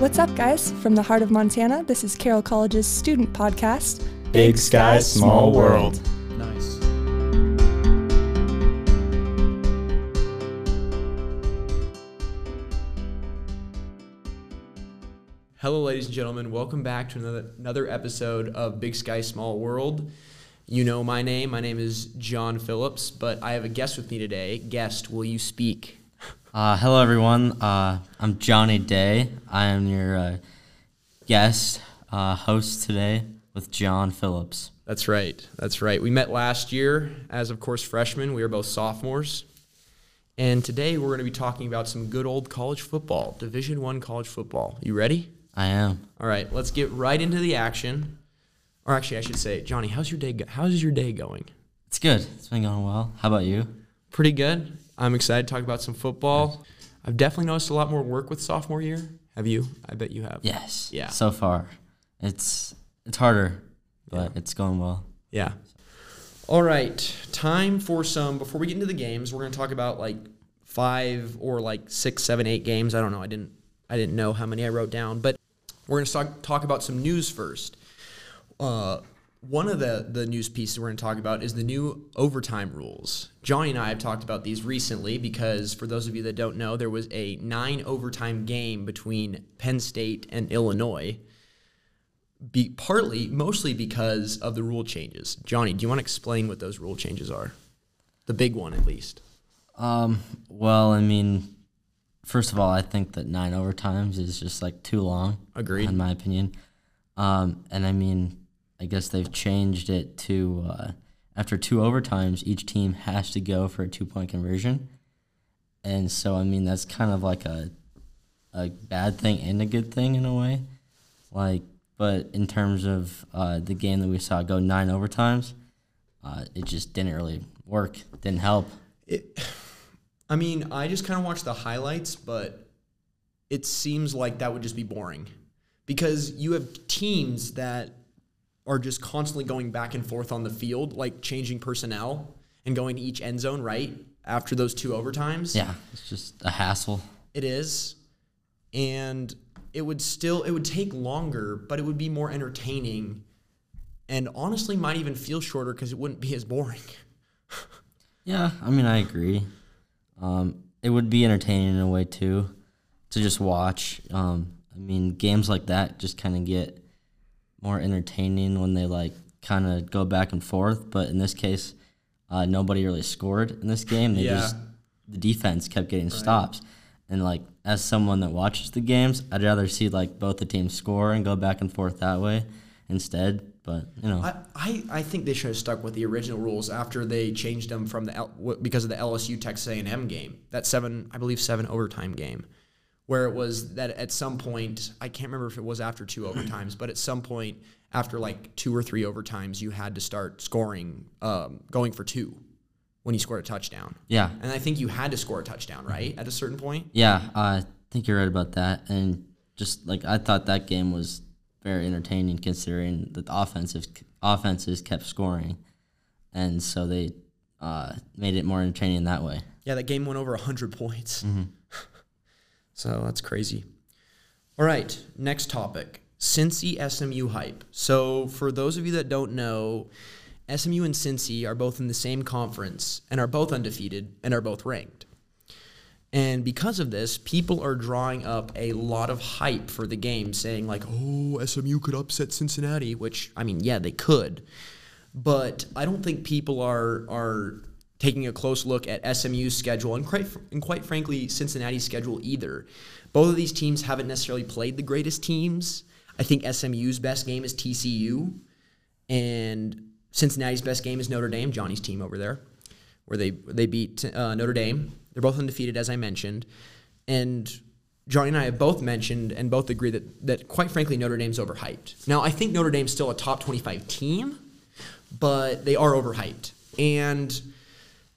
What's up, guys? From the heart of Montana, this is Carroll College's student podcast. Big Sky, Small World. Nice. Hello, ladies and gentlemen. Welcome back to another, another episode of Big Sky Small World. You know my name. My name is John Phillips, but I have a guest with me today. Guest, will you speak? Uh, hello, everyone. Uh, I'm Johnny Day. I am your uh, guest uh, host today with John Phillips. That's right. That's right. We met last year as, of course, freshmen. We were both sophomores. And today we're going to be talking about some good old college football, Division One college football. You ready? I am. All right, let's get right into the action. Or actually, I should say, Johnny, how's your day? Go- how's your day going? It's good. It's been going well. How about you? Pretty good. I'm excited to talk about some football. I've definitely noticed a lot more work with sophomore year. Have you? I bet you have. Yes. Yeah. So far, it's it's harder, but it's going well. Yeah. All right. Time for some. Before we get into the games, we're going to talk about like five or like six, seven, eight games. I don't know. I didn't. I didn't know how many I wrote down, but we're going to talk, talk about some news first. Uh, one of the the news pieces we're going to talk about is the new overtime rules. Johnny and I have talked about these recently because, for those of you that don't know, there was a nine overtime game between Penn State and Illinois. Be partly, mostly because of the rule changes. Johnny, do you want to explain what those rule changes are? The big one, at least. Um. Well, I mean, first of all, I think that nine overtimes is just like too long. Agreed. In my opinion. Um. And I mean, I guess they've changed it to uh, after two overtimes, each team has to go for a two point conversion. And so, I mean, that's kind of like a a bad thing and a good thing in a way. Like, but in terms of uh, the game that we saw go nine overtimes, uh, it just didn't really work. Didn't help. It, I mean, I just kind of watched the highlights, but it seems like that would just be boring because you have teams that are just constantly going back and forth on the field, like changing personnel and going to each end zone right after those two overtimes. Yeah, it's just a hassle. It is. And it would still it would take longer, but it would be more entertaining and honestly might even feel shorter because it wouldn't be as boring. Yeah, I mean, I agree. Um, it would be entertaining in a way too, to just watch. Um, I mean, games like that just kind of get more entertaining when they like kind of go back and forth. But in this case, uh, nobody really scored in this game. They Yeah. just the defense kept getting stops, and like as someone that watches the games, I'd rather see like both the teams score and go back and forth that way instead. But you know, I, I, I think they should have stuck with the original rules after they changed them from the L, because of the LSU Texas A&M game that seven I believe seven overtime game where it was that at some point I can't remember if it was after two overtimes but at some point after like two or three overtimes you had to start scoring um, going for two when you scored a touchdown yeah, and I think you had to score a touchdown right at a certain point Yeah, I think you're right about that. And just like I thought that game was very entertaining considering that the offensive offenses kept scoring, and so they uh, made it more entertaining that way. Yeah, that game went over 100 points. So that's crazy. All right, next topic Cincy SMU hype. So, for those of you that don't know, SMU and Cincy are both in the same conference and are both undefeated and are both ranked. And because of this, people are drawing up a lot of hype for the game, saying, like, oh, SMU could upset Cincinnati, which, I mean, yeah, they could. But I don't think people are are taking a close look at SMU's schedule and quite, and quite frankly, Cincinnati's schedule either. Both of these teams haven't necessarily played the greatest teams. I think SMU's best game is TCU, and Cincinnati's best game is Notre Dame, Johnny's team over there, where they they beat uh, Notre Dame. They're both undefeated, as I mentioned, and Johnny and I have both mentioned and both agree that that quite frankly Notre Dame's overhyped. Now I think Notre Dame's still a top twenty-five team, but they are overhyped, and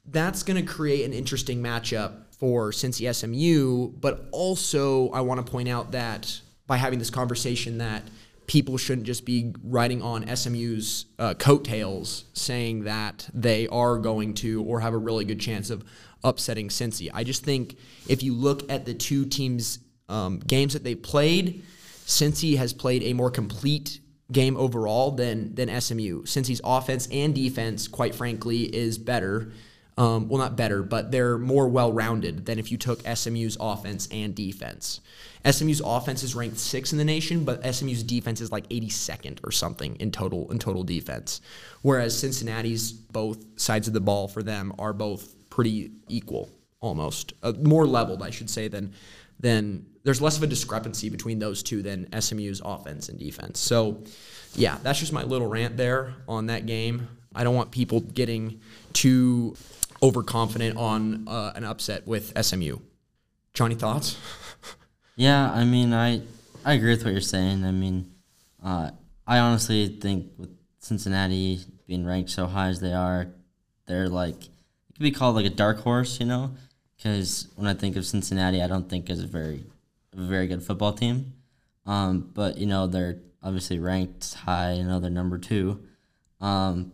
that's going to create an interesting matchup for Cincy SMU. But also, I want to point out that by having this conversation, that people shouldn't just be riding on SMU's uh, coattails, saying that they are going to or have a really good chance of upsetting Cincy. I just think if you look at the two teams' um, games that they played, Cincy has played a more complete game overall than than SMU. Cincy's offense and defense, quite frankly, is better. Um, well, not better, but they're more well rounded than if you took SMU's offense and defense. SMU's offense is ranked sixth in the nation, but SMU's defense is like 82nd or something in total in total defense. Whereas Cincinnati's both sides of the ball for them are both pretty equal, almost uh, more leveled, I should say, than than there's less of a discrepancy between those two than SMU's offense and defense. So, yeah, that's just my little rant there on that game. I don't want people getting too overconfident on uh, an upset with SMU. Johnny, thoughts? Yeah, I mean, I I agree with what you're saying. I mean, uh, I honestly think with Cincinnati being ranked so high as they are, they're like it could be called like a dark horse, you know? Because when I think of Cincinnati, I don't think as a very very good football team. Um, but you know they're obviously ranked high. You know they're number two. Um,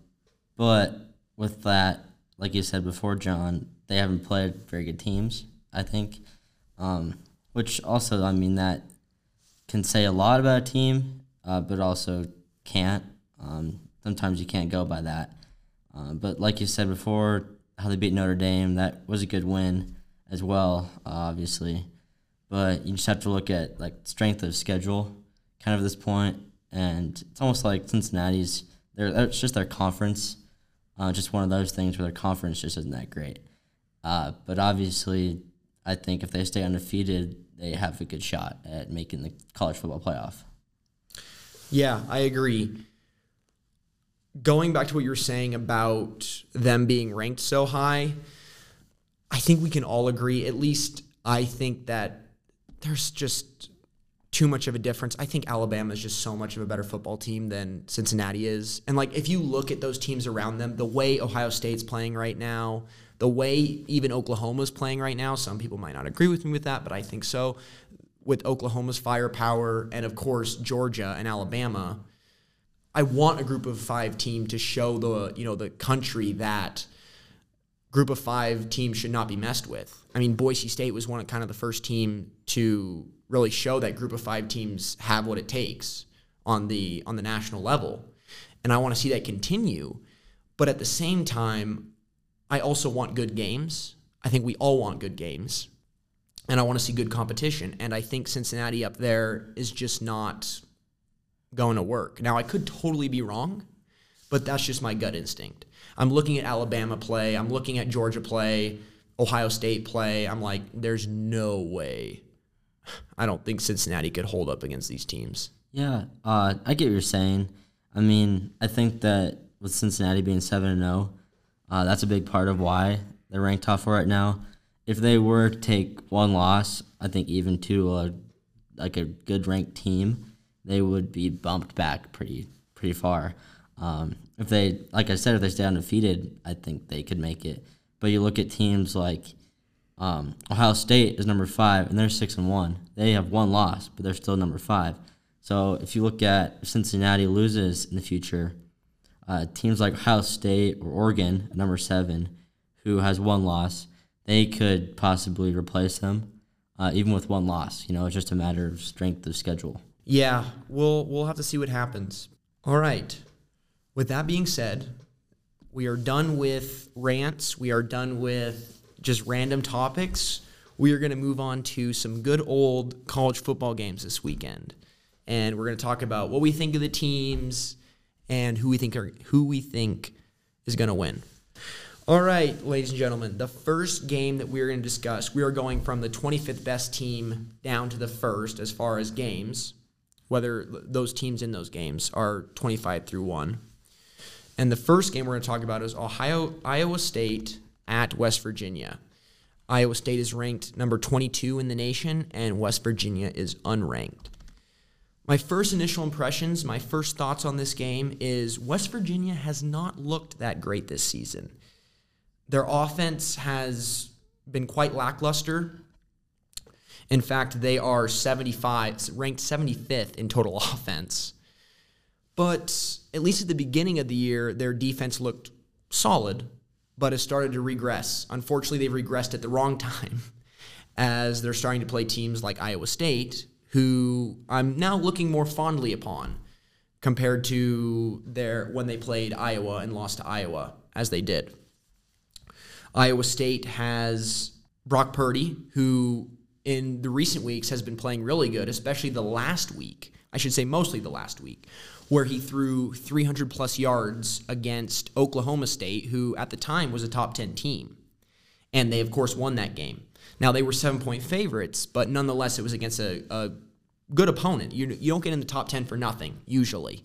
but with that, like you said before, John, they haven't played very good teams. I think. Um, which also, I mean, that can say a lot about a team, uh, but also can't. Um, sometimes you can't go by that. Uh, but like you said before, how they beat Notre Dame, that was a good win as well, uh, obviously. But you just have to look at like strength of schedule, kind of at this point, and it's almost like Cincinnati's. They're, it's just their conference, uh, just one of those things where their conference just isn't that great. Uh, but obviously, I think if they stay undefeated, they have a good shot at making the college football playoff. Yeah, I agree. Going back to what you were saying about them being ranked so high, I think we can all agree, at least I think that there's just too much of a difference. I think Alabama is just so much of a better football team than Cincinnati is. And like if you look at those teams around them, the way Ohio State's playing right now, the way even Oklahoma's playing right now, some people might not agree with me with that, but I think so. With Oklahoma's firepower and of course Georgia and Alabama, I want a group of 5 team to show the, you know, the country that group of 5 teams should not be messed with. I mean, Boise State was one of kind of the first team to really show that group of 5 teams have what it takes on the on the national level. And I want to see that continue. But at the same time, I also want good games. I think we all want good games. And I want to see good competition. And I think Cincinnati up there is just not going to work. Now, I could totally be wrong, but that's just my gut instinct. I'm looking at Alabama play, I'm looking at Georgia play, Ohio State play. I'm like, there's no way. I don't think Cincinnati could hold up against these teams. Yeah, uh, I get what you're saying. I mean, I think that with Cincinnati being 7 and 0, uh, that's a big part of why they're ranked top four right now. If they were to take one loss, I think even to a like a good ranked team, they would be bumped back pretty pretty far. Um, if they, like I said, if they stay undefeated, I think they could make it. But you look at teams like um, Ohio State is number five, and they're six and one. They have one loss, but they're still number five. So if you look at Cincinnati loses in the future, uh, teams like Ohio State or Oregon, number seven, who has one loss, they could possibly replace them, uh, even with one loss. You know, it's just a matter of strength of schedule. Yeah, we'll we'll have to see what happens. All right. With that being said, we are done with rants. We are done with just random topics. We are going to move on to some good old college football games this weekend, and we're going to talk about what we think of the teams, and who we think are who we think is going to win. All right, ladies and gentlemen, the first game that we're going to discuss, we are going from the 25th best team down to the first as far as games, whether those teams in those games are 25 through 1. And the first game we're going to talk about is Ohio Iowa State at West Virginia. Iowa State is ranked number 22 in the nation and West Virginia is unranked. My first initial impressions, my first thoughts on this game is West Virginia has not looked that great this season. Their offense has been quite lackluster. In fact, they are 75, ranked 75th in total offense. But at least at the beginning of the year, their defense looked solid, but has started to regress. Unfortunately, they've regressed at the wrong time as they're starting to play teams like Iowa State, who I'm now looking more fondly upon compared to their when they played Iowa and lost to Iowa as they did. Iowa State has Brock Purdy, who in the recent weeks has been playing really good, especially the last week. I should say mostly the last week, where he threw 300 plus yards against Oklahoma State, who at the time was a top 10 team. And they, of course, won that game. Now, they were seven point favorites, but nonetheless, it was against a, a good opponent. You, you don't get in the top 10 for nothing, usually.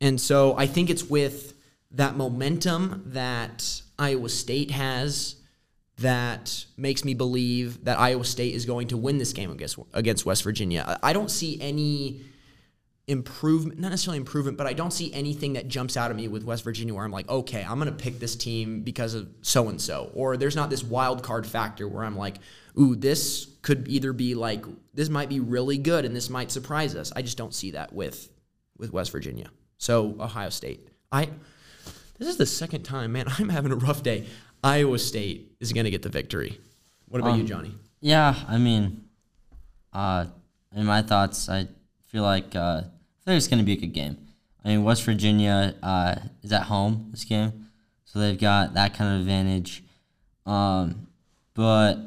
And so I think it's with that momentum that Iowa State has that makes me believe that Iowa State is going to win this game against against West Virginia. I don't see any improvement, not necessarily improvement, but I don't see anything that jumps out at me with West Virginia where I'm like, okay, I'm going to pick this team because of so and so. Or there's not this wild card factor where I'm like, ooh, this could either be like this might be really good and this might surprise us. I just don't see that with with West Virginia. So Ohio State. I this is the second time, man. I'm having a rough day. Iowa State is going to get the victory. What about um, you, Johnny? Yeah, I mean, uh, in my thoughts, I feel like uh, It's going to be a good game. I mean, West Virginia uh, is at home this game, so they've got that kind of advantage. Um, but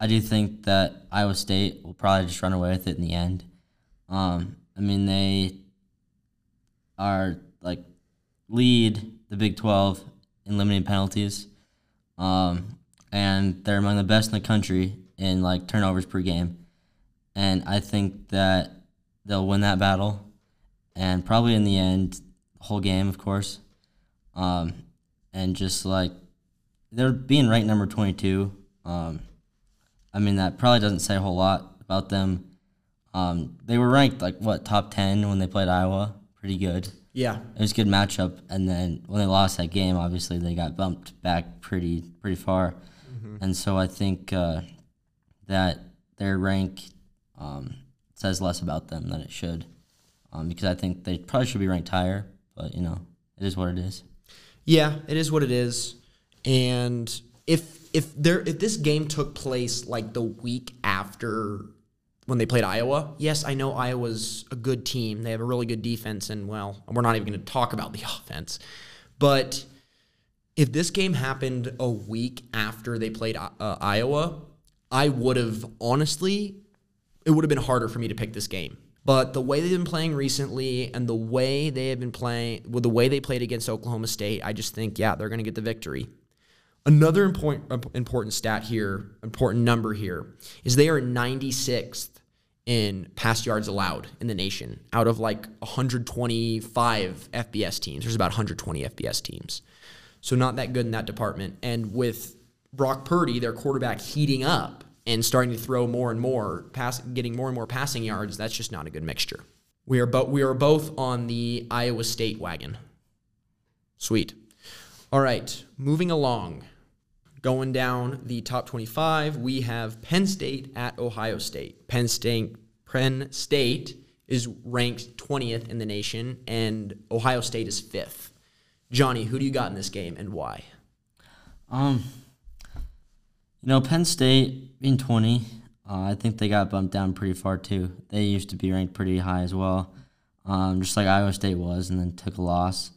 I do think that Iowa State will probably just run away with it in the end. Um, I mean, they are like lead the Big 12 in limiting penalties. Um, and they're among the best in the country in like turnovers per game. And I think that they'll win that battle, and probably in the end, whole game, of course. Um, and just like they're being ranked number 22. Um, I mean, that probably doesn't say a whole lot about them. Um, they were ranked like what top 10 when they played Iowa, pretty good. Yeah, it was a good matchup. And then when they lost that game, obviously they got bumped back pretty pretty far. Mm-hmm. And so I think uh, that their rank um, says less about them than it should, um, because I think they probably should be ranked higher. But you know, it is what it is. Yeah, it is what it is. And if if there if this game took place like the week after when they played Iowa. Yes, I know Iowa's a good team. They have a really good defense, and well, we're not even going to talk about the offense. But if this game happened a week after they played uh, Iowa, I would have honestly, it would have been harder for me to pick this game. But the way they've been playing recently and the way they have been playing, with the way they played against Oklahoma State, I just think, yeah, they're going to get the victory. Another important uh, important stat here, important number here, is they are 96th in pass yards allowed in the nation out of like 125 FBS teams. There's about 120 FBS teams. So not that good in that department. And with Brock Purdy, their quarterback, heating up and starting to throw more and more, pass, getting more and more passing yards, that's just not a good mixture. We are, bo- we are both on the Iowa State wagon. Sweet. All right, moving along. Going down the top 25, we have Penn State at Ohio State. Penn State, Penn State is ranked 20th in the nation, and Ohio State is fifth. Johnny, who do you got in this game and why? Um, you know, Penn State being 20, uh, I think they got bumped down pretty far too. They used to be ranked pretty high as well, um, just like Iowa State was, and then took a loss.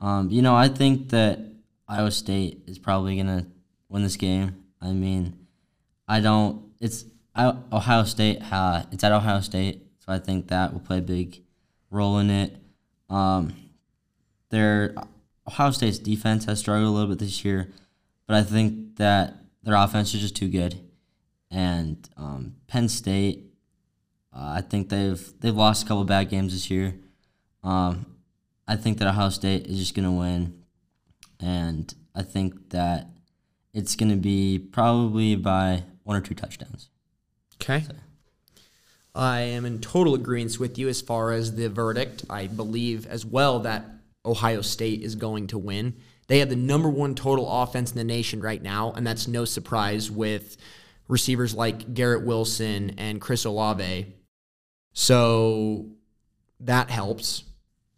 Um, you know, I think that Iowa State is probably gonna win this game. I mean, I don't. It's Ohio State. Uh, it's at Ohio State, so I think that will play a big role in it. Um, their Ohio State's defense has struggled a little bit this year, but I think that their offense is just too good. And um, Penn State, uh, I think they've they've lost a couple bad games this year. Um, I think that Ohio State is just gonna win, and I think that it's going to be probably by one or two touchdowns. Okay. So. I am in total agreement with you as far as the verdict. I believe as well that Ohio State is going to win. They have the number one total offense in the nation right now, and that's no surprise with receivers like Garrett Wilson and Chris Olave. So that helps.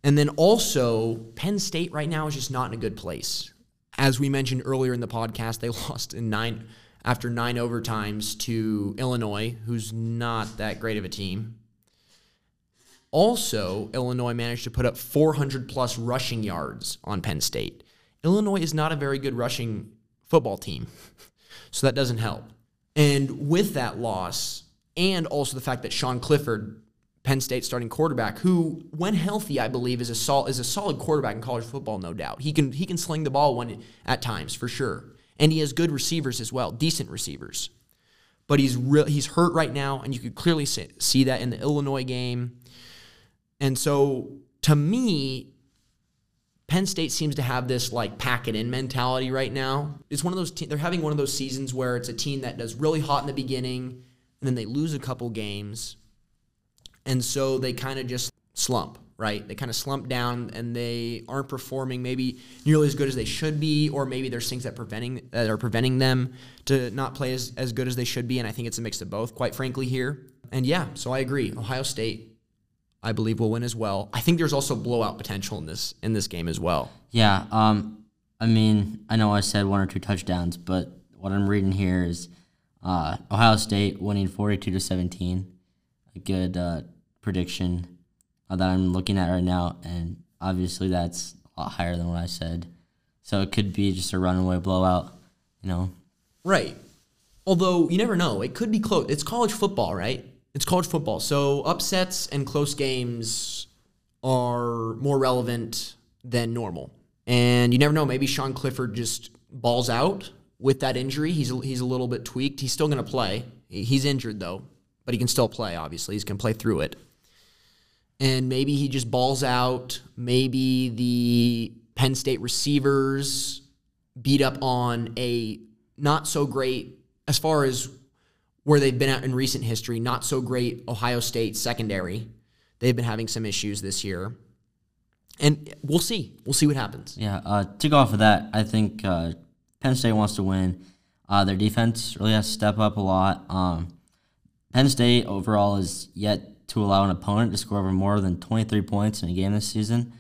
And then also, Penn State right now is just not in a good place as we mentioned earlier in the podcast, they lost in nine after nine overtimes to Illinois, who's not that great of a team. Also, Illinois managed to put up 400 plus rushing yards on Penn State. Illinois is not a very good rushing football team, so that doesn't help. And with that loss, and also the fact that Sean Clifford, Penn State starting quarterback, who, when healthy, I believe is a sol- is a solid quarterback in college football, no doubt. He can he can sling the ball when at times for sure, and he has good receivers as well, decent receivers. But he's real he's hurt right now, and you could clearly see, see that in the Illinois game. And so, to me, Penn State seems to have this like pack it in mentality right now. It's one of those te- they're having one of those seasons where it's a team that does really hot in the beginning and then they lose a couple games. And so they kind of just slump, right? They kind of slump down and they aren't performing maybe nearly as good as they should be or maybe there's things that preventing that are preventing them to not play as, as good as they should be and I think it's a mix of both quite frankly here. And yeah, so I agree. Ohio State I believe will win as well. I think there's also blowout potential in this in this game as well. Yeah. Um. I mean, I know I said one or two touchdowns, but what I'm reading here is uh, Ohio State winning 42 to 17. A good uh, prediction uh, that I'm looking at right now, and obviously that's a lot higher than what I said. So it could be just a runaway blowout. You know. Right. Although you never know, it could be close. It's college football, right? It's college football. So upsets and close games are more relevant than normal. And you never know, maybe Sean Clifford just balls out with that injury. He's a, he's a little bit tweaked. He's still going to play. He's injured though, but he can still play obviously. He's going to play through it. And maybe he just balls out. Maybe the Penn State receivers beat up on a not so great as far as where they've been at in recent history. Not so great Ohio State secondary. They've been having some issues this year. And we'll see. We'll see what happens. Yeah. Uh, to go off of that, I think uh, Penn State wants to win. Uh, their defense really has to step up a lot. Um, Penn State overall is yet to allow an opponent to score over more than 23 points in a game this season.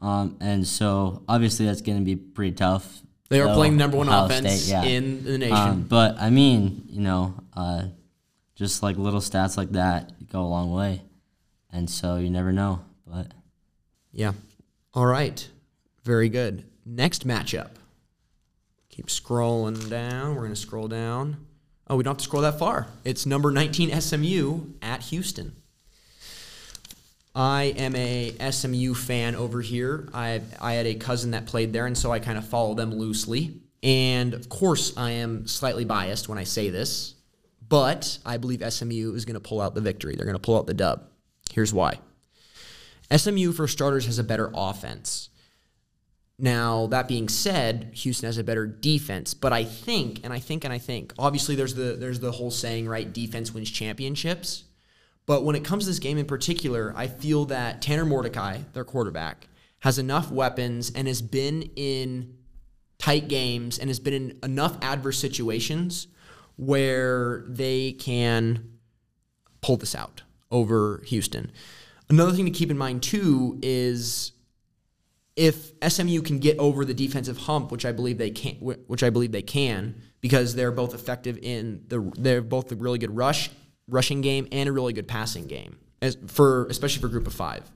Um, and so obviously that's going to be pretty tough. They are playing number one Ohio offense State, yeah. in the nation. Um, but I mean, you know, uh, just like little stats like that go a long way, and so you never know. But yeah, all right, very good. Next matchup. Keep scrolling down. We're gonna scroll down. Oh, we don't have to scroll that far. It's number 19 SMU at Houston. I am a SMU fan over here. I I had a cousin that played there, and so I kind of follow them loosely. And of course, I am slightly biased when I say this, but I believe SMU is going to pull out the victory. They're going to pull out the dub. Here's why. SMU, for starters, has a better offense. Now, that being said, Houston has a better defense, but I think, and I think, and I think, obviously there's the there's the whole saying, right? Defense wins championships. But when it comes to this game in particular, I feel that Tanner Mordecai, their quarterback, has enough weapons and has been in tight games and has been in enough adverse situations where they can pull this out over Houston. Another thing to keep in mind too is if SMU can get over the defensive hump, which I believe they can, which I believe they can, because they're both effective in the, they're both a really good rush rushing game and a really good passing game, as for especially for Group of Five.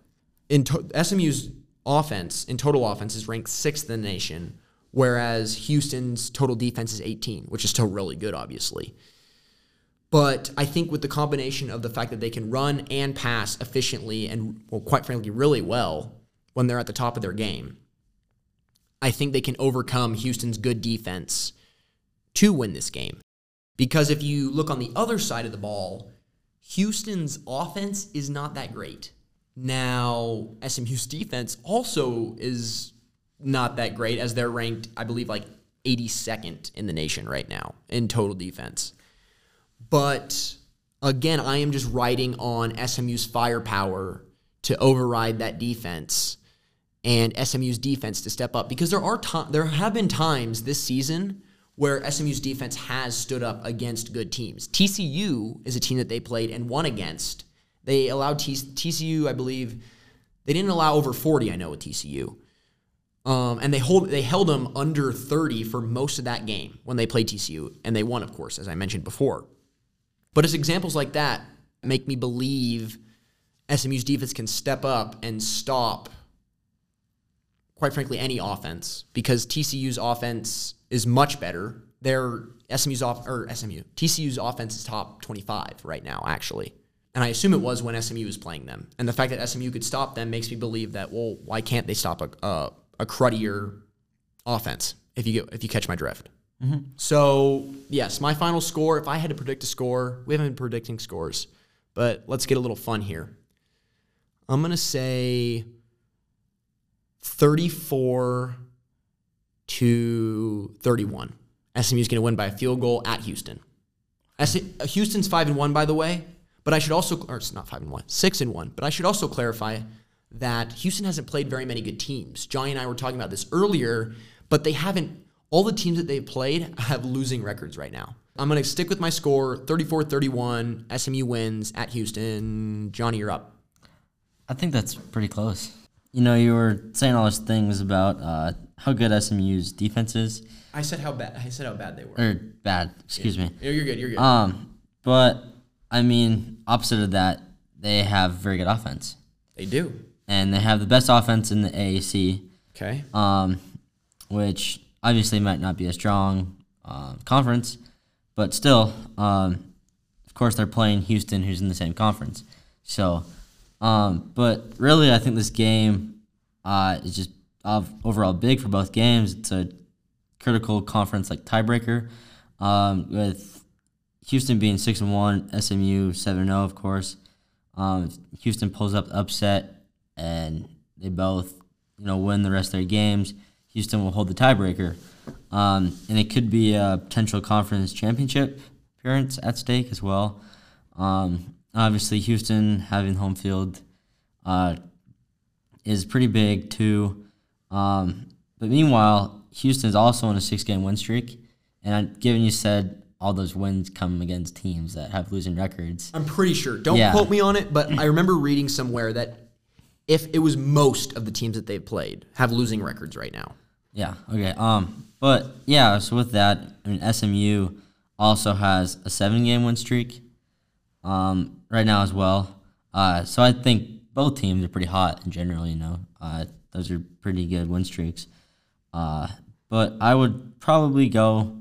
In to, SMU's offense, in total offense, is ranked sixth in the nation, whereas Houston's total defense is 18, which is still really good, obviously. But I think with the combination of the fact that they can run and pass efficiently and, well, quite frankly, really well when they're at the top of their game, I think they can overcome Houston's good defense to win this game. Because if you look on the other side of the ball, Houston's offense is not that great. Now, SMU's defense also is not that great as they're ranked, I believe, like 82nd in the nation right now in total defense. But again, I am just riding on SMU's firepower to override that defense and SMU's defense to step up because there are to- there have been times this season where SMU's defense has stood up against good teams. TCU is a team that they played and won against. They allowed T- TCU, I believe, they didn't allow over 40, I know, with TCU. Um, and they hold they held them under 30 for most of that game when they played TCU, and they won, of course, as I mentioned before. But it's examples like that make me believe SMU's defense can step up and stop, quite frankly, any offense because TCU's offense is much better. Their SMU's off or SMU TCU's offense is top 25 right now, actually. And I assume it was when SMU was playing them. And the fact that SMU could stop them makes me believe that well, why can't they stop a a, a cruddier offense? If you get, if you catch my drift. Mm-hmm. So yes, my final score. If I had to predict a score, we haven't been predicting scores, but let's get a little fun here. I'm gonna say 34 to 31. SMU is gonna win by a field goal at Houston. Houston's five and one, by the way. But I should also, or it's not five and one, six and one. But I should also clarify that Houston hasn't played very many good teams. Johnny and I were talking about this earlier, but they haven't. All the teams that they've played have losing records right now. I'm going to stick with my score 34 31. SMU wins at Houston. Johnny, you're up. I think that's pretty close. You know, you were saying all those things about uh, how good SMU's defense is, I said how bad. I said how bad they were. or bad. Excuse me. You're good. You're good. Um, but I mean, opposite of that, they have very good offense, they do. And they have the best offense in the AAC. Okay. um, which obviously might not be a strong uh, conference, but still, um, of course, they're playing Houston, who's in the same conference. So, um, but really, I think this game uh, is just overall big for both games. It's a critical conference like tiebreaker, um, with Houston being six and one, SMU seven zero, of course. Um, Houston pulls up the upset, and they both, you know, win the rest of their games. Houston will hold the tiebreaker, um, and it could be a potential conference championship appearance at stake as well. Um, obviously, Houston having home field uh, is pretty big too. Um, but meanwhile, Houston is also on a six-game win streak, and given you said all those wins come against teams that have losing records. I'm pretty sure. Don't Yeah. quote me on it, but I remember reading somewhere that if it was most of the teams that they've played have losing records right now. Yeah. Okay. Um. But yeah. So with that, I mean, SMU also has a seven-game win streak. Um. Right now as well. Uh. So I think both teams are pretty hot in general. You know. Uh. Those are pretty good win streaks. Uh. But I would probably go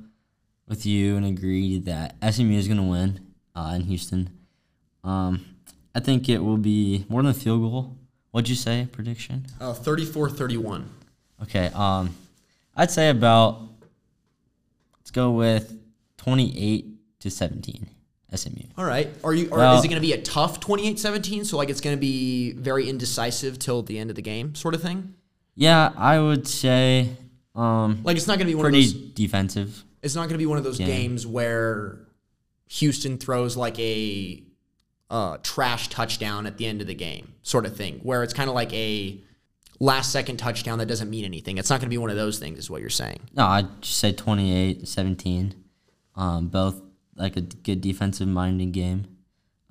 with you and agree that SMU is going to win uh, in Houston. Um. I think it will be more than a field goal. What'd you say? Prediction? Uh, 34-31. Okay. Um, I'd say about let's go with twenty-eight to seventeen. SMU. All right. Are you? Or Well- is it going to be a tough 28-17? So like it's going to be very indecisive till the end of the game, sort of thing. Yeah, I would say um, Like it's not going to be one pretty of those. defensive. It's not going to be one of those Game. games where Houston throws like a uh, trash touchdown at the end of the game, sort of thing, where it's kind of like a last second touchdown that doesn't mean anything. It's not going to be one of those things, is what you're saying. No, I'd just say 28, 17. Um, both like a good defensive minded game.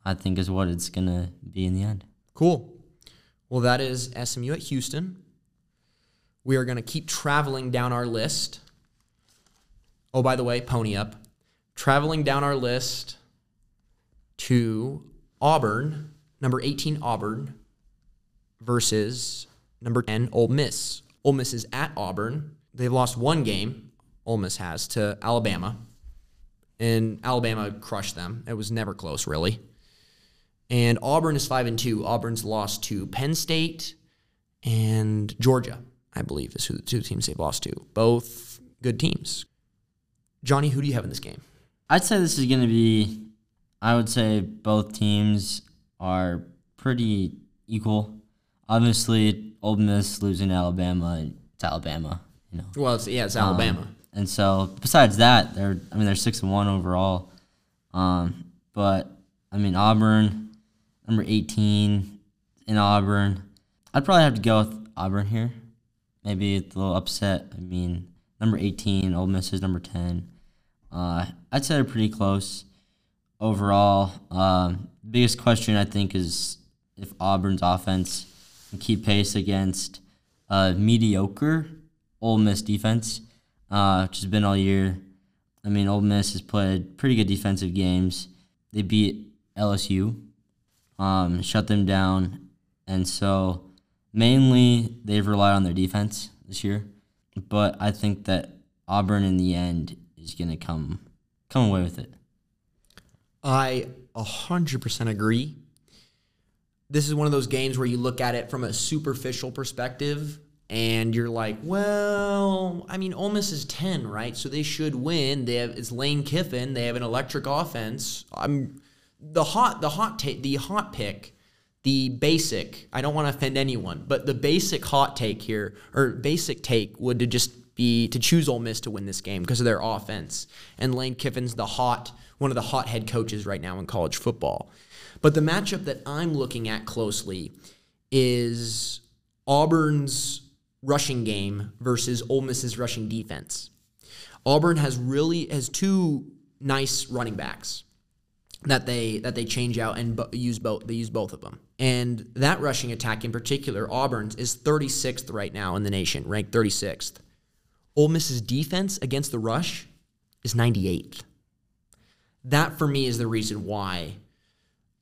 I think is what it's gonna be in the end. Cool. Well, that is SMU at Houston. We are going to keep traveling down our list. Oh, by the way, pony up. Traveling down our list to Auburn, number 18 Auburn versus number 10 Ole Miss. Ole Miss is at Auburn. They've lost one game, Ole Miss has, to Alabama. And Alabama crushed them. It was never close, really. And Auburn is five and two. Auburn's lost to Penn State and Georgia, I believe, is who the two teams they've lost to. Both good teams. Johnny, who do you have in this game? I'd say this is going to be, I would say both teams are pretty equal. Obviously, Ole Miss losing to Alabama, it's Alabama, you know. Well, it's, yeah, it's Um, Alabama. and so, besides that, they're, I mean, they're six and one overall. Um, but I mean, Auburn, number eighteen in Auburn. I'd probably have to go with Auburn here. Maybe it's a little upset. I mean, number eighteen, Ole Miss is number ten. Uh, I'd say they're pretty close overall. Um, biggest question I think is if Auburn's offense can keep pace against a mediocre Ole Miss defense, uh, which has been all year. I mean, Ole Miss has played pretty good defensive games. They beat LSU, um, shut them down, and so mainly they've relied on their defense this year. But I think that Auburn in the end is going to come come away with it. I 100% agree. This is one of those games where you look at it from a superficial perspective and you're like, well, I mean, Ole Miss is 10, right? So they should win. They have it's Lane Kiffin. They have an electric offense. I'm the hot the hot take the hot pick, the basic. I don't want to offend anyone, but the basic hot take here or basic take would to just be to choose Ole Miss to win this game because of their offense. And Lane Kiffin's the hot one of the hot head coaches right now in college football. But the matchup that I'm looking at closely is Auburn's rushing game versus Ole Miss's rushing defense. Auburn has really has two nice running backs that they that they change out and bo- use both they use both of them. And that rushing attack in particular, Auburn's is 36th right now in the nation, ranked 36th. Ole Miss's defense against the rush is 98th. That for me is the reason why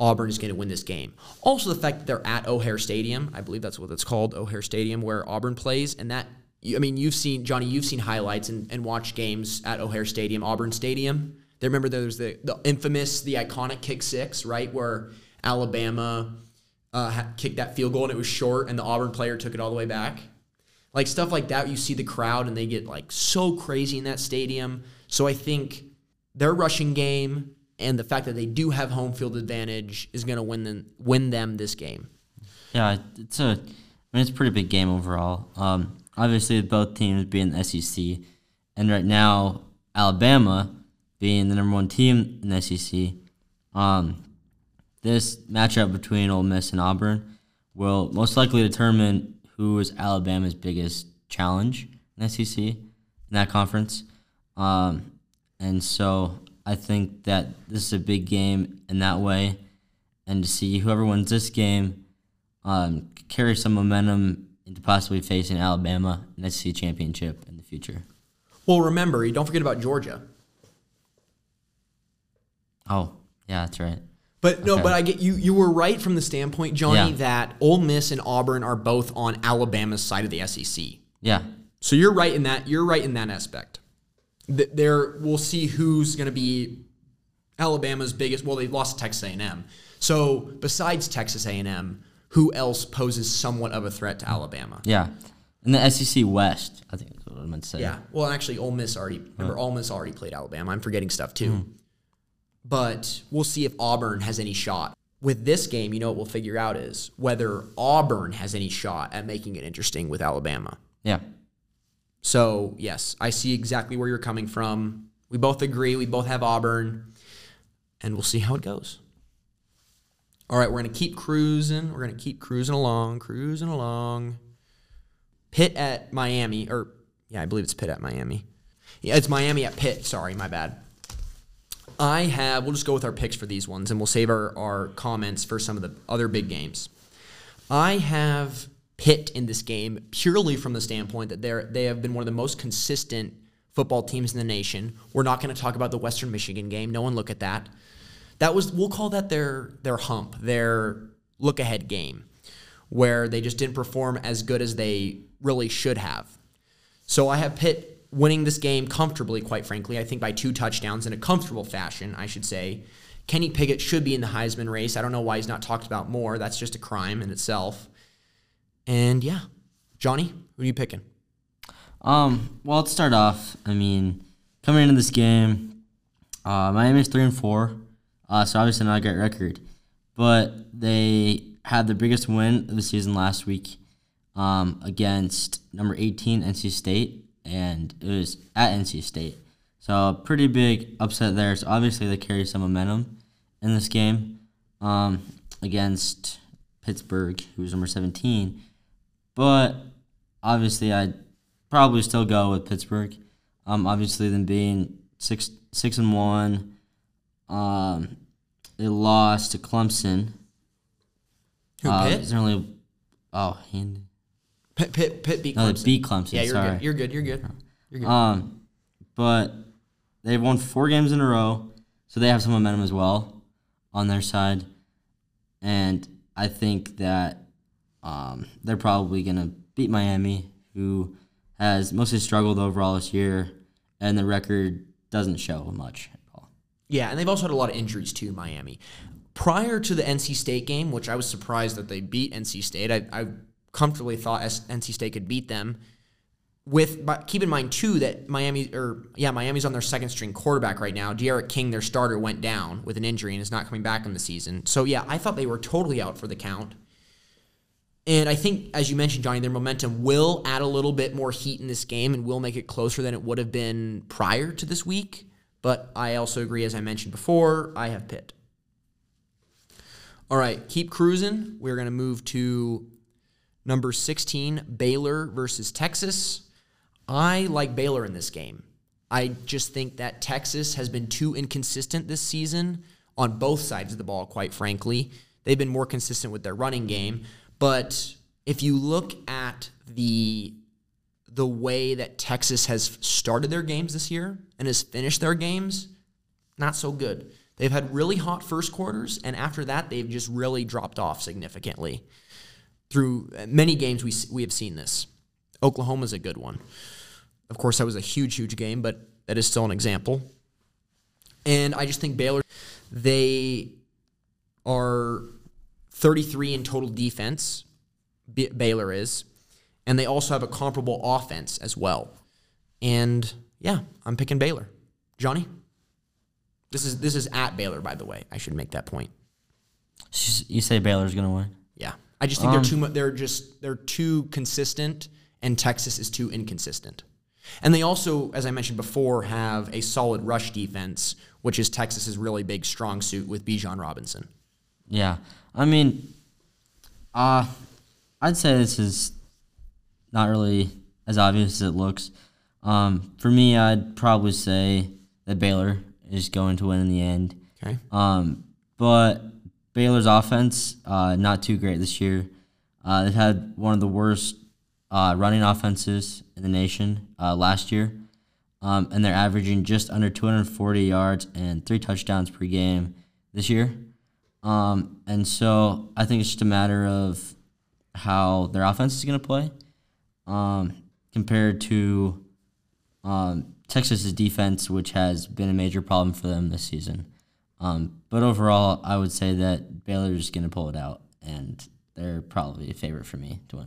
Auburn is going to win this game. Also, the fact that they're at O'Hare Stadium, I believe that's what it's called, O'Hare Stadium, where Auburn plays, and that I mean, you've seen Johnny, you've seen highlights and, and watched games at O'Hare Stadium, Auburn Stadium. They remember there's the the infamous, the iconic kick six, right, where Alabama uh, kicked that field goal and it was short, and the Auburn player took it all the way back. Like stuff like that, you see the crowd and they get like so crazy in that stadium. So I think their rushing game and the fact that they do have home field advantage is going to win them win them this game. Yeah, it's a, I mean, it's a pretty big game overall. Um, obviously, both teams being the SEC, and right now Alabama being the number one team in the SEC. Um, this matchup between Ole Miss and Auburn will most likely determine who is Alabama's biggest challenge in SEC in that conference. Um, and so I think that this is a big game in that way. And to see whoever wins this game um, carry some momentum into possibly facing Alabama in the SEC championship in the future. Well, remember, you don't forget about Georgia. Oh, yeah, that's right. But no, Okay. but I get you. You were right from the standpoint, Johnny, Yeah. that Ole Miss and Auburn are both on Alabama's side of the SEC. Yeah, So you're right in that. You're right in that aspect. Th- There, we'll see who's going to be Alabama's biggest. Well, they lost to Texas A&M. So besides Texas A&M, who else poses somewhat of a threat to Alabama? yeah. In the SEC West, I think that's what I meant to say. Yeah. Well, actually, Ole Miss already. Remember, oh. Ole Miss already played Alabama. I'm forgetting stuff too. Hmm. But we'll see if Auburn has any shot. With this game, you know what we'll figure out is whether Auburn has any shot at making it interesting with Alabama. Yeah. So, yes, I see exactly where you're coming from. We both agree. We both have Auburn. And we'll see how it goes. All right, we're going to keep cruising. We're going to keep cruising along, cruising along. Pitt at Miami, or yeah, I believe it's Pitt at Miami. Yeah, it's Miami at Pitt. Sorry, my bad. I have, we'll just go with our picks for these ones and we'll save our, our comments for some of the other big games. I have Pitt in this game purely from the standpoint that they're they have been one of the most consistent football teams in the nation. We're not going to talk about the Western Michigan game. No one look at that. That was we'll call that their their hump, their look ahead game, where they just didn't perform as good as they really should have. So I have Pitt winning this game comfortably, quite frankly. I think by two touchdowns in a comfortable fashion, I should say. Kenny Pickett should be in the Heisman race. I don't know why he's not talked about more. That's just a crime in itself. And yeah, Johnny, who are you picking? Um, well, let's start off. I mean, coming into this game, uh, is three and four, uh, so obviously not a great record, but they had the biggest win of the season last week um, against number 18 NC State, and it was at NC State. So pretty big upset there. So obviously they carry some momentum in this game um, against Pittsburgh, who's number 17. But obviously, I'd probably still go with Pittsburgh. Um, obviously, them being six six and one. Um, they lost to Clemson. Who, Uh, Pitt? It's only oh, Handy. Pitt, Pitt, Pitt beat No, Clemson. they beat Clemson. yeah, you're sorry. good. You're good. You're good. You're good. Um, but they've won four games in a row, so they have some momentum as well on their side. And I think that um, they're probably gonna beat Miami, who has mostly struggled overall this year, and the record doesn't show much at all. Yeah, and they've also had a lot of injuries too, Miami. Prior to the NC State game, which I was surprised that they beat NC State, I, I comfortably thought NC State could beat them. With but keep in mind too that Miami or yeah Miami's on their second string quarterback right now. D'Eriq King, their starter, went down with an injury and is not coming back in the season. So yeah, I thought they were totally out for the count. And I think, as you mentioned, Johnny, their momentum will add a little bit more heat in this game and will make it closer than it would have been prior to this week. But I also agree, as I mentioned before, I have Pitt. All right, keep cruising. We're going to move to number 16, Baylor versus Texas. I like Baylor in this game. I just think that Texas has been too inconsistent this season on both sides of the ball, quite frankly. They've been more consistent with their running game. But if you look at the the way that Texas has started their games this year and has finished their games, not so good. They've had really hot first quarters, and after that, they've just really dropped off significantly. Through uh, many games, we we have seen this. Oklahoma's a good one. Of course, that was a huge, huge game, but that is still an example. And I just think Baylor, they are 33 in total defense. B- Baylor is, and they also have a comparable offense as well. And yeah, I'm picking Baylor. Johnny. This is this is at Baylor, by the way. I should make that point. You say Baylor's gonna win? Yeah, I just think they're um, too much. They're just they're too consistent, and Texas is too inconsistent. And they also, as I mentioned before, have a solid rush defense, which is Texas's really big strong suit with Bijan Robinson. Yeah, I mean, uh, I'd say this is not really as obvious as it looks. Um, for me, I'd probably say that Baylor is going to win in the end. Okay. Um, but Baylor's offense, uh, not too great this year. Uh, they've had one of the worst uh, running offenses in the nation uh, last year, um, and they're averaging just under 240 yards and three touchdowns per game this year. Um, and so I think it's just a matter of how their offense is going to play um, compared to um, Texas's defense, which has been a major problem for them this season. Um, but overall, I would say that Baylor's going to pull it out, and they're probably a favorite for me to win.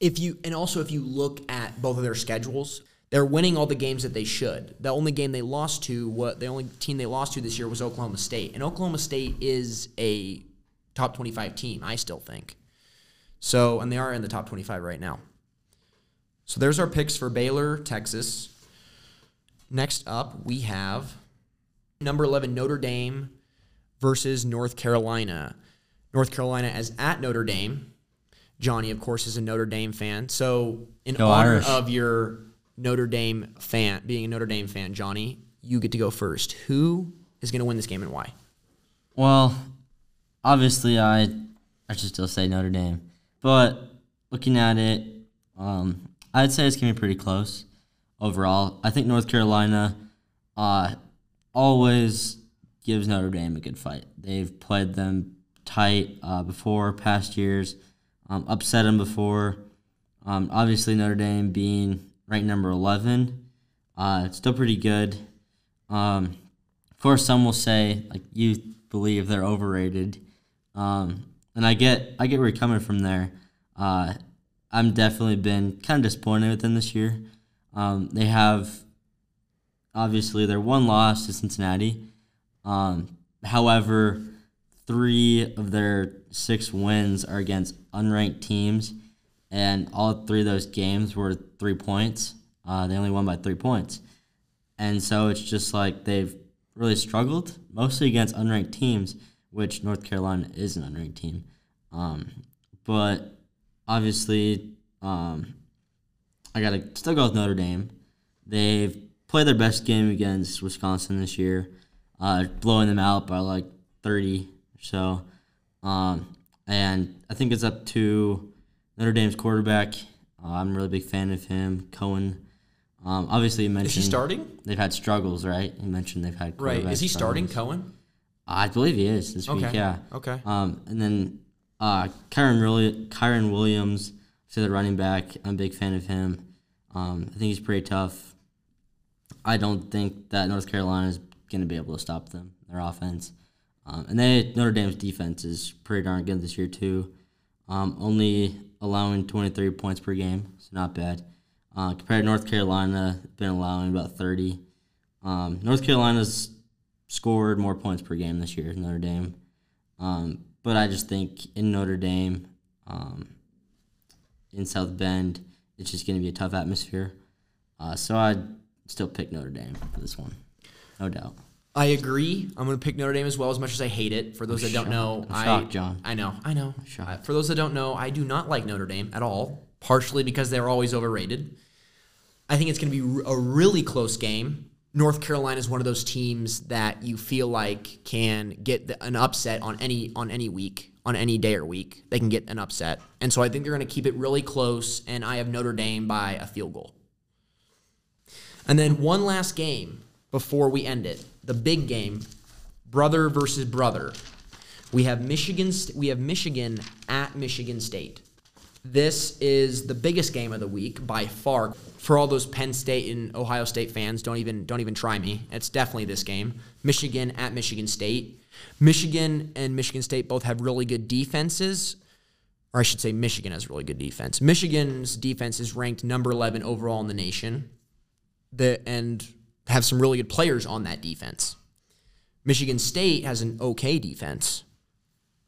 If you and also if you look at both of their schedules, they're winning all the games that they should. The only game they lost to, what the only team they lost to this year was Oklahoma State, and Oklahoma State is a top twenty-five team. I still think. So, and they are in the top twenty-five right now. So there's our picks for Baylor, Texas. Next up, we have number 11 Notre Dame versus North Carolina. North Carolina as at Notre Dame. Johnny, of course, is a Notre Dame fan. So, in Go honor Irish. of your Notre Dame fan, being a Notre Dame fan, Johnny, you get to go first. Who is going to win this game and why? Well, obviously, I I should still say Notre Dame, but looking at it, um, I'd say it's gonna be pretty close overall. I think North Carolina uh, always gives Notre Dame a good fight. They've played them tight uh, before, past years, um, upset them before. Um, obviously, Notre Dame being ranked number 11, uh, it's still pretty good. Um, of course, some will say like you believe they're overrated, um, and I get I get where you're coming from there. Uh, I'm definitely been kind of disappointed with them this year. Um, they have obviously their one loss to Cincinnati. Um, however, three of their six wins are against unranked teams, and all three of those games were three points. Uh, they only won by three points, and so it's just like they've really struggled mostly against unranked teams, which North Carolina is an unranked team. Um, but obviously, um, I gotta still go with Notre Dame. They've played their best game against Wisconsin this year, uh, blowing them out by like 30 or so. Um, and I think it's up to Notre Dame's quarterback, Uh, I'm a really big fan of him. Coan. Um, obviously, you mentioned Is he starting? They've had struggles, right? You mentioned they've had Right. Is he starting, struggles. Coan? I believe he is this week. Yeah. Okay. Um, and then uh, Kyren, really, Kyren Williams, to the running back. I'm a big fan of him. Um, I think he's pretty tough. I don't think that North Carolina is going to be able to stop them, their offense. Um, and they Notre Dame's defense is pretty darn good this year too. Um, only allowing 23 points per game, so not bad. Uh, compared to North Carolina, been allowing about 30. Um, North Carolina's scored more points per game this year than Notre Dame. Um, but I just think in Notre Dame, um, in South Bend, it's just going to be a tough atmosphere. Uh, so I'd still pick Notre Dame for this one, no doubt. I agree. I'm going to pick Notre Dame as well, as much as I hate it. For those that don't shocked. know, I'm I, shocked, John. I know, I know. Uh, for those that don't know, I do not like Notre Dame at all, partially because they're always overrated. I think it's going to be a really close game. North Carolina is one of those teams that you feel like can get the, an upset on any on any week, on any day or week. They can get an upset, and so I think they're going to keep it really close. And I have Notre Dame by a field goal. And then one last game before we end it, the big game, brother versus brother. We have Michigan. We have Michigan at Michigan State. This is the biggest game of the week by far. For all those Penn State and Ohio State fans, don't even don't even try me. It's definitely this game. Michigan at Michigan State. Michigan and Michigan State both have really good defenses, or I should say Michigan has really good defense. Michigan's defense is ranked number 11 overall in the nation. The and have some really good players on that defense. Michigan State has an okay defense,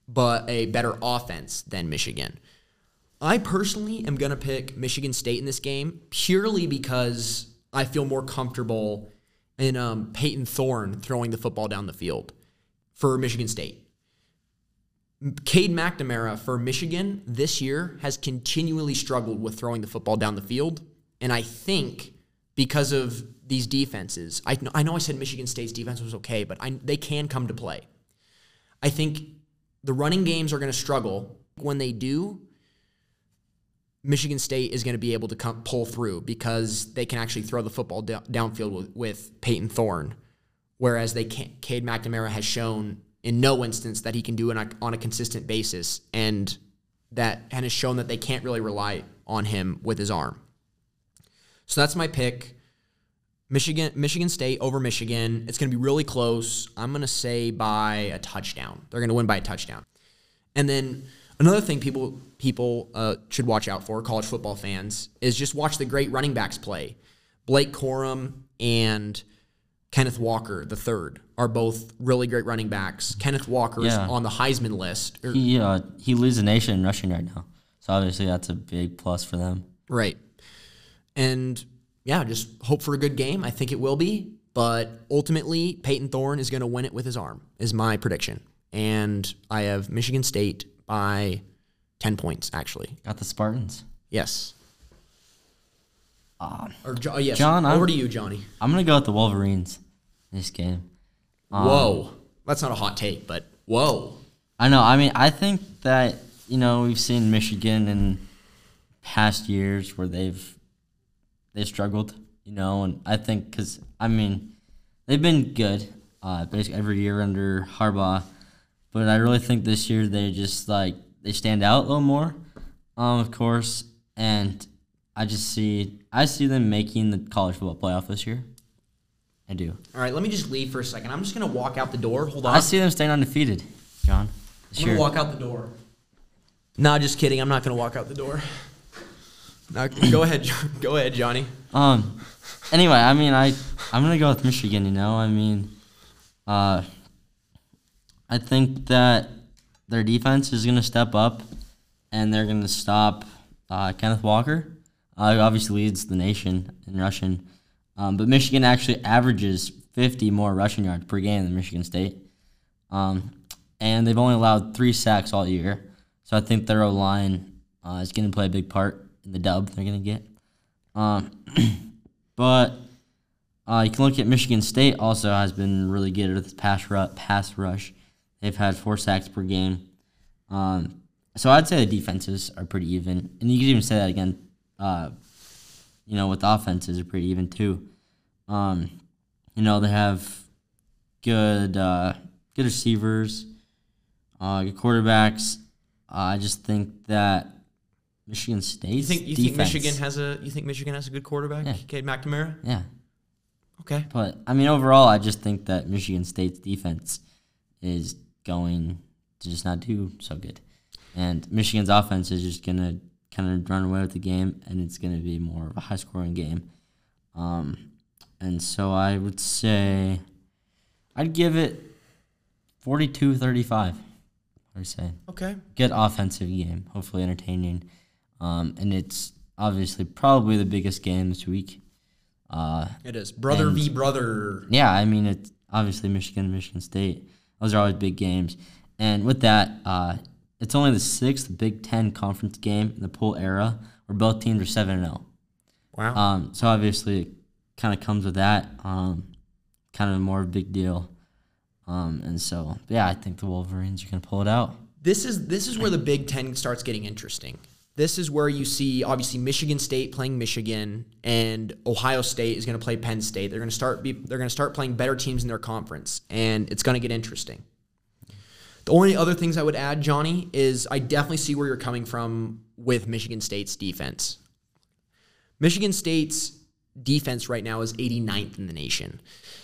but a better offense than Michigan. I personally am going to pick Michigan State in this game purely because I feel more comfortable in um, Payton Thorne throwing the football down the field for Michigan State. Cade McNamara for Michigan this year has continually struggled with throwing the football down the field. And I think because of these defenses, I, I know I said Michigan State's defense was okay, but I, they can come to play. I think the running games are going to struggle. When they do, Michigan State is going to be able to come, pull through because they can actually throw the football down, downfield with, with Payton Thorne, whereas they can't. Cade McNamara has shown in no instance that he can do it on a consistent basis, and that and has shown that they can't really rely on him with his arm. So that's my pick. Michigan, Michigan State over Michigan. It's going to be really close. I'm going to say by a touchdown. They're going to win by a touchdown. And then another thing people people uh, should watch out for, college football fans, is just watch the great running backs play. Blake Corum and Kenneth Walker, the third, are both really great running backs. Kenneth Walker is Yeah. on the Heisman list. Or- He uh, he leads the nation in rushing right now, so obviously that's a big plus for them. Right. And yeah, just hope for a good game. I think it will be. But ultimately, Payton Thorne is going to win it with his arm, is my prediction. And I have Michigan State by 10 points, actually. Got the Spartans. Yes. Um, or, Jo- oh, yes. John, over I'm- to you, Johnny. I'm gonna go with the Wolverines this game. Um, whoa. That's not a hot take, but whoa. I know. I mean, I think that you know we've seen Michigan in past years where they've they struggled. You know, and I think because I mean they've been good uh, basically every year under Harbaugh, but I really think this year they just like they stand out a little more, um, of course, and I just see I see them making the college football playoff this year. I do. All right, let me just leave for a second. I'm just going to walk out the door. Hold on. I see them staying undefeated, John. I'm gonna walk out the door. Nah, just kidding. I'm not gonna walk out the door. Nah, go ahead. Go ahead, Johnny. Um. Anyway, I mean, I I'm gonna go with Michigan. You know, I mean, uh, I think that their defense is gonna step up, and they're gonna stop uh, Kenneth Walker. Uh, obviously leads the nation in rushing, um, but Michigan actually averages 50 more rushing yards per game than Michigan State. Um, and they've only allowed three sacks all year. So I think their O line uh, is going to play a big part the dub they're going to get. Um, but uh, you can look at Michigan State also has been really good at the pass, ru- pass rush. They've had four sacks per game. Um, so I'd say the defenses are pretty even. And you could even say that again uh, you know, with offenses are pretty even too. Um, you know, they have good uh, good receivers, uh, good quarterbacks. Uh, I just think that Michigan State. You think you defense, think Michigan has a you think Michigan has a good quarterback? Yeah. Cade McNamara? Yeah, Okay. but I mean, overall, I just think that Michigan State's defense is going to just not do so good, and Michigan's offense is just gonna kind of run away with the game, and it's gonna be more of a high scoring game. Um, and so I would say I'd give it 42-35. I would say Okay. good offensive game, hopefully entertaining, um, and it's obviously probably the biggest game this week. Uh, It is. Brother And- v brother. yeah, I mean it's obviously Michigan Michigan State. Those are always big games. And with that, uh, it's only the sixth Big Ten conference game in the pool era where both teams are seven and zero. Wow. Um, so obviously, it kind of comes with that. Um, kind of more of a big deal. Um, and so, yeah, I think the Wolverines are gonna pull it out. this is this is where the Big Ten starts getting interesting. This is where you see obviously Michigan State playing Michigan and Ohio State is going to play Penn State. They're going to start be, they're going to start playing better teams in their conference, and it's going to get interesting. The only other things I would add, Johnny, is I definitely see where you're coming from with Michigan State's defense. Michigan State's defense right now is 89th in the nation,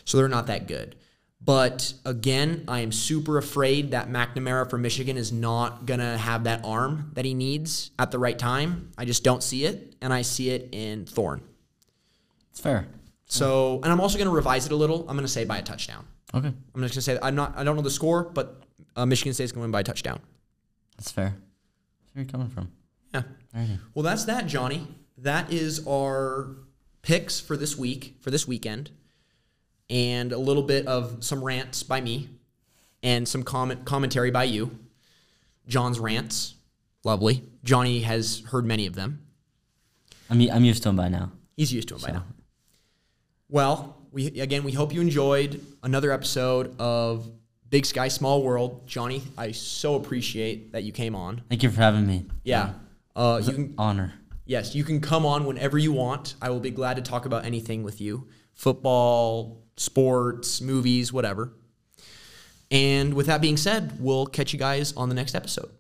so they're not that good. But again, I am super afraid that McNamara for Michigan is not going to have that arm that he needs at the right time. I just don't see it, and I see it in Thorne. It's fair. So, and I'm also going to revise it a little. I'm going to say by a touchdown. Okay, I'm just going to say I'm not. I don't know the score, but uh, Michigan State's going to win by a touchdown. that's fair. That's where you're coming from. Yeah. Alrighty. Well, that's that, Johnny. That is our picks for this week, for this weekend, and a little bit of some rants by me, and some comment commentary by you. John's rants, lovely. Johnny has heard many of them. I'm I'm used to them by now. He's used to them by now. Well, we again we hope you enjoyed another episode of Big Sky Small World. Johnny, I so appreciate that you came on. Thank you for having me. Yeah. Uh, you can Honor. Yes, you can come on whenever you want. I will be glad to talk about anything with you football, sports, movies, whatever. And with that being said, we'll catch you guys on the next episode.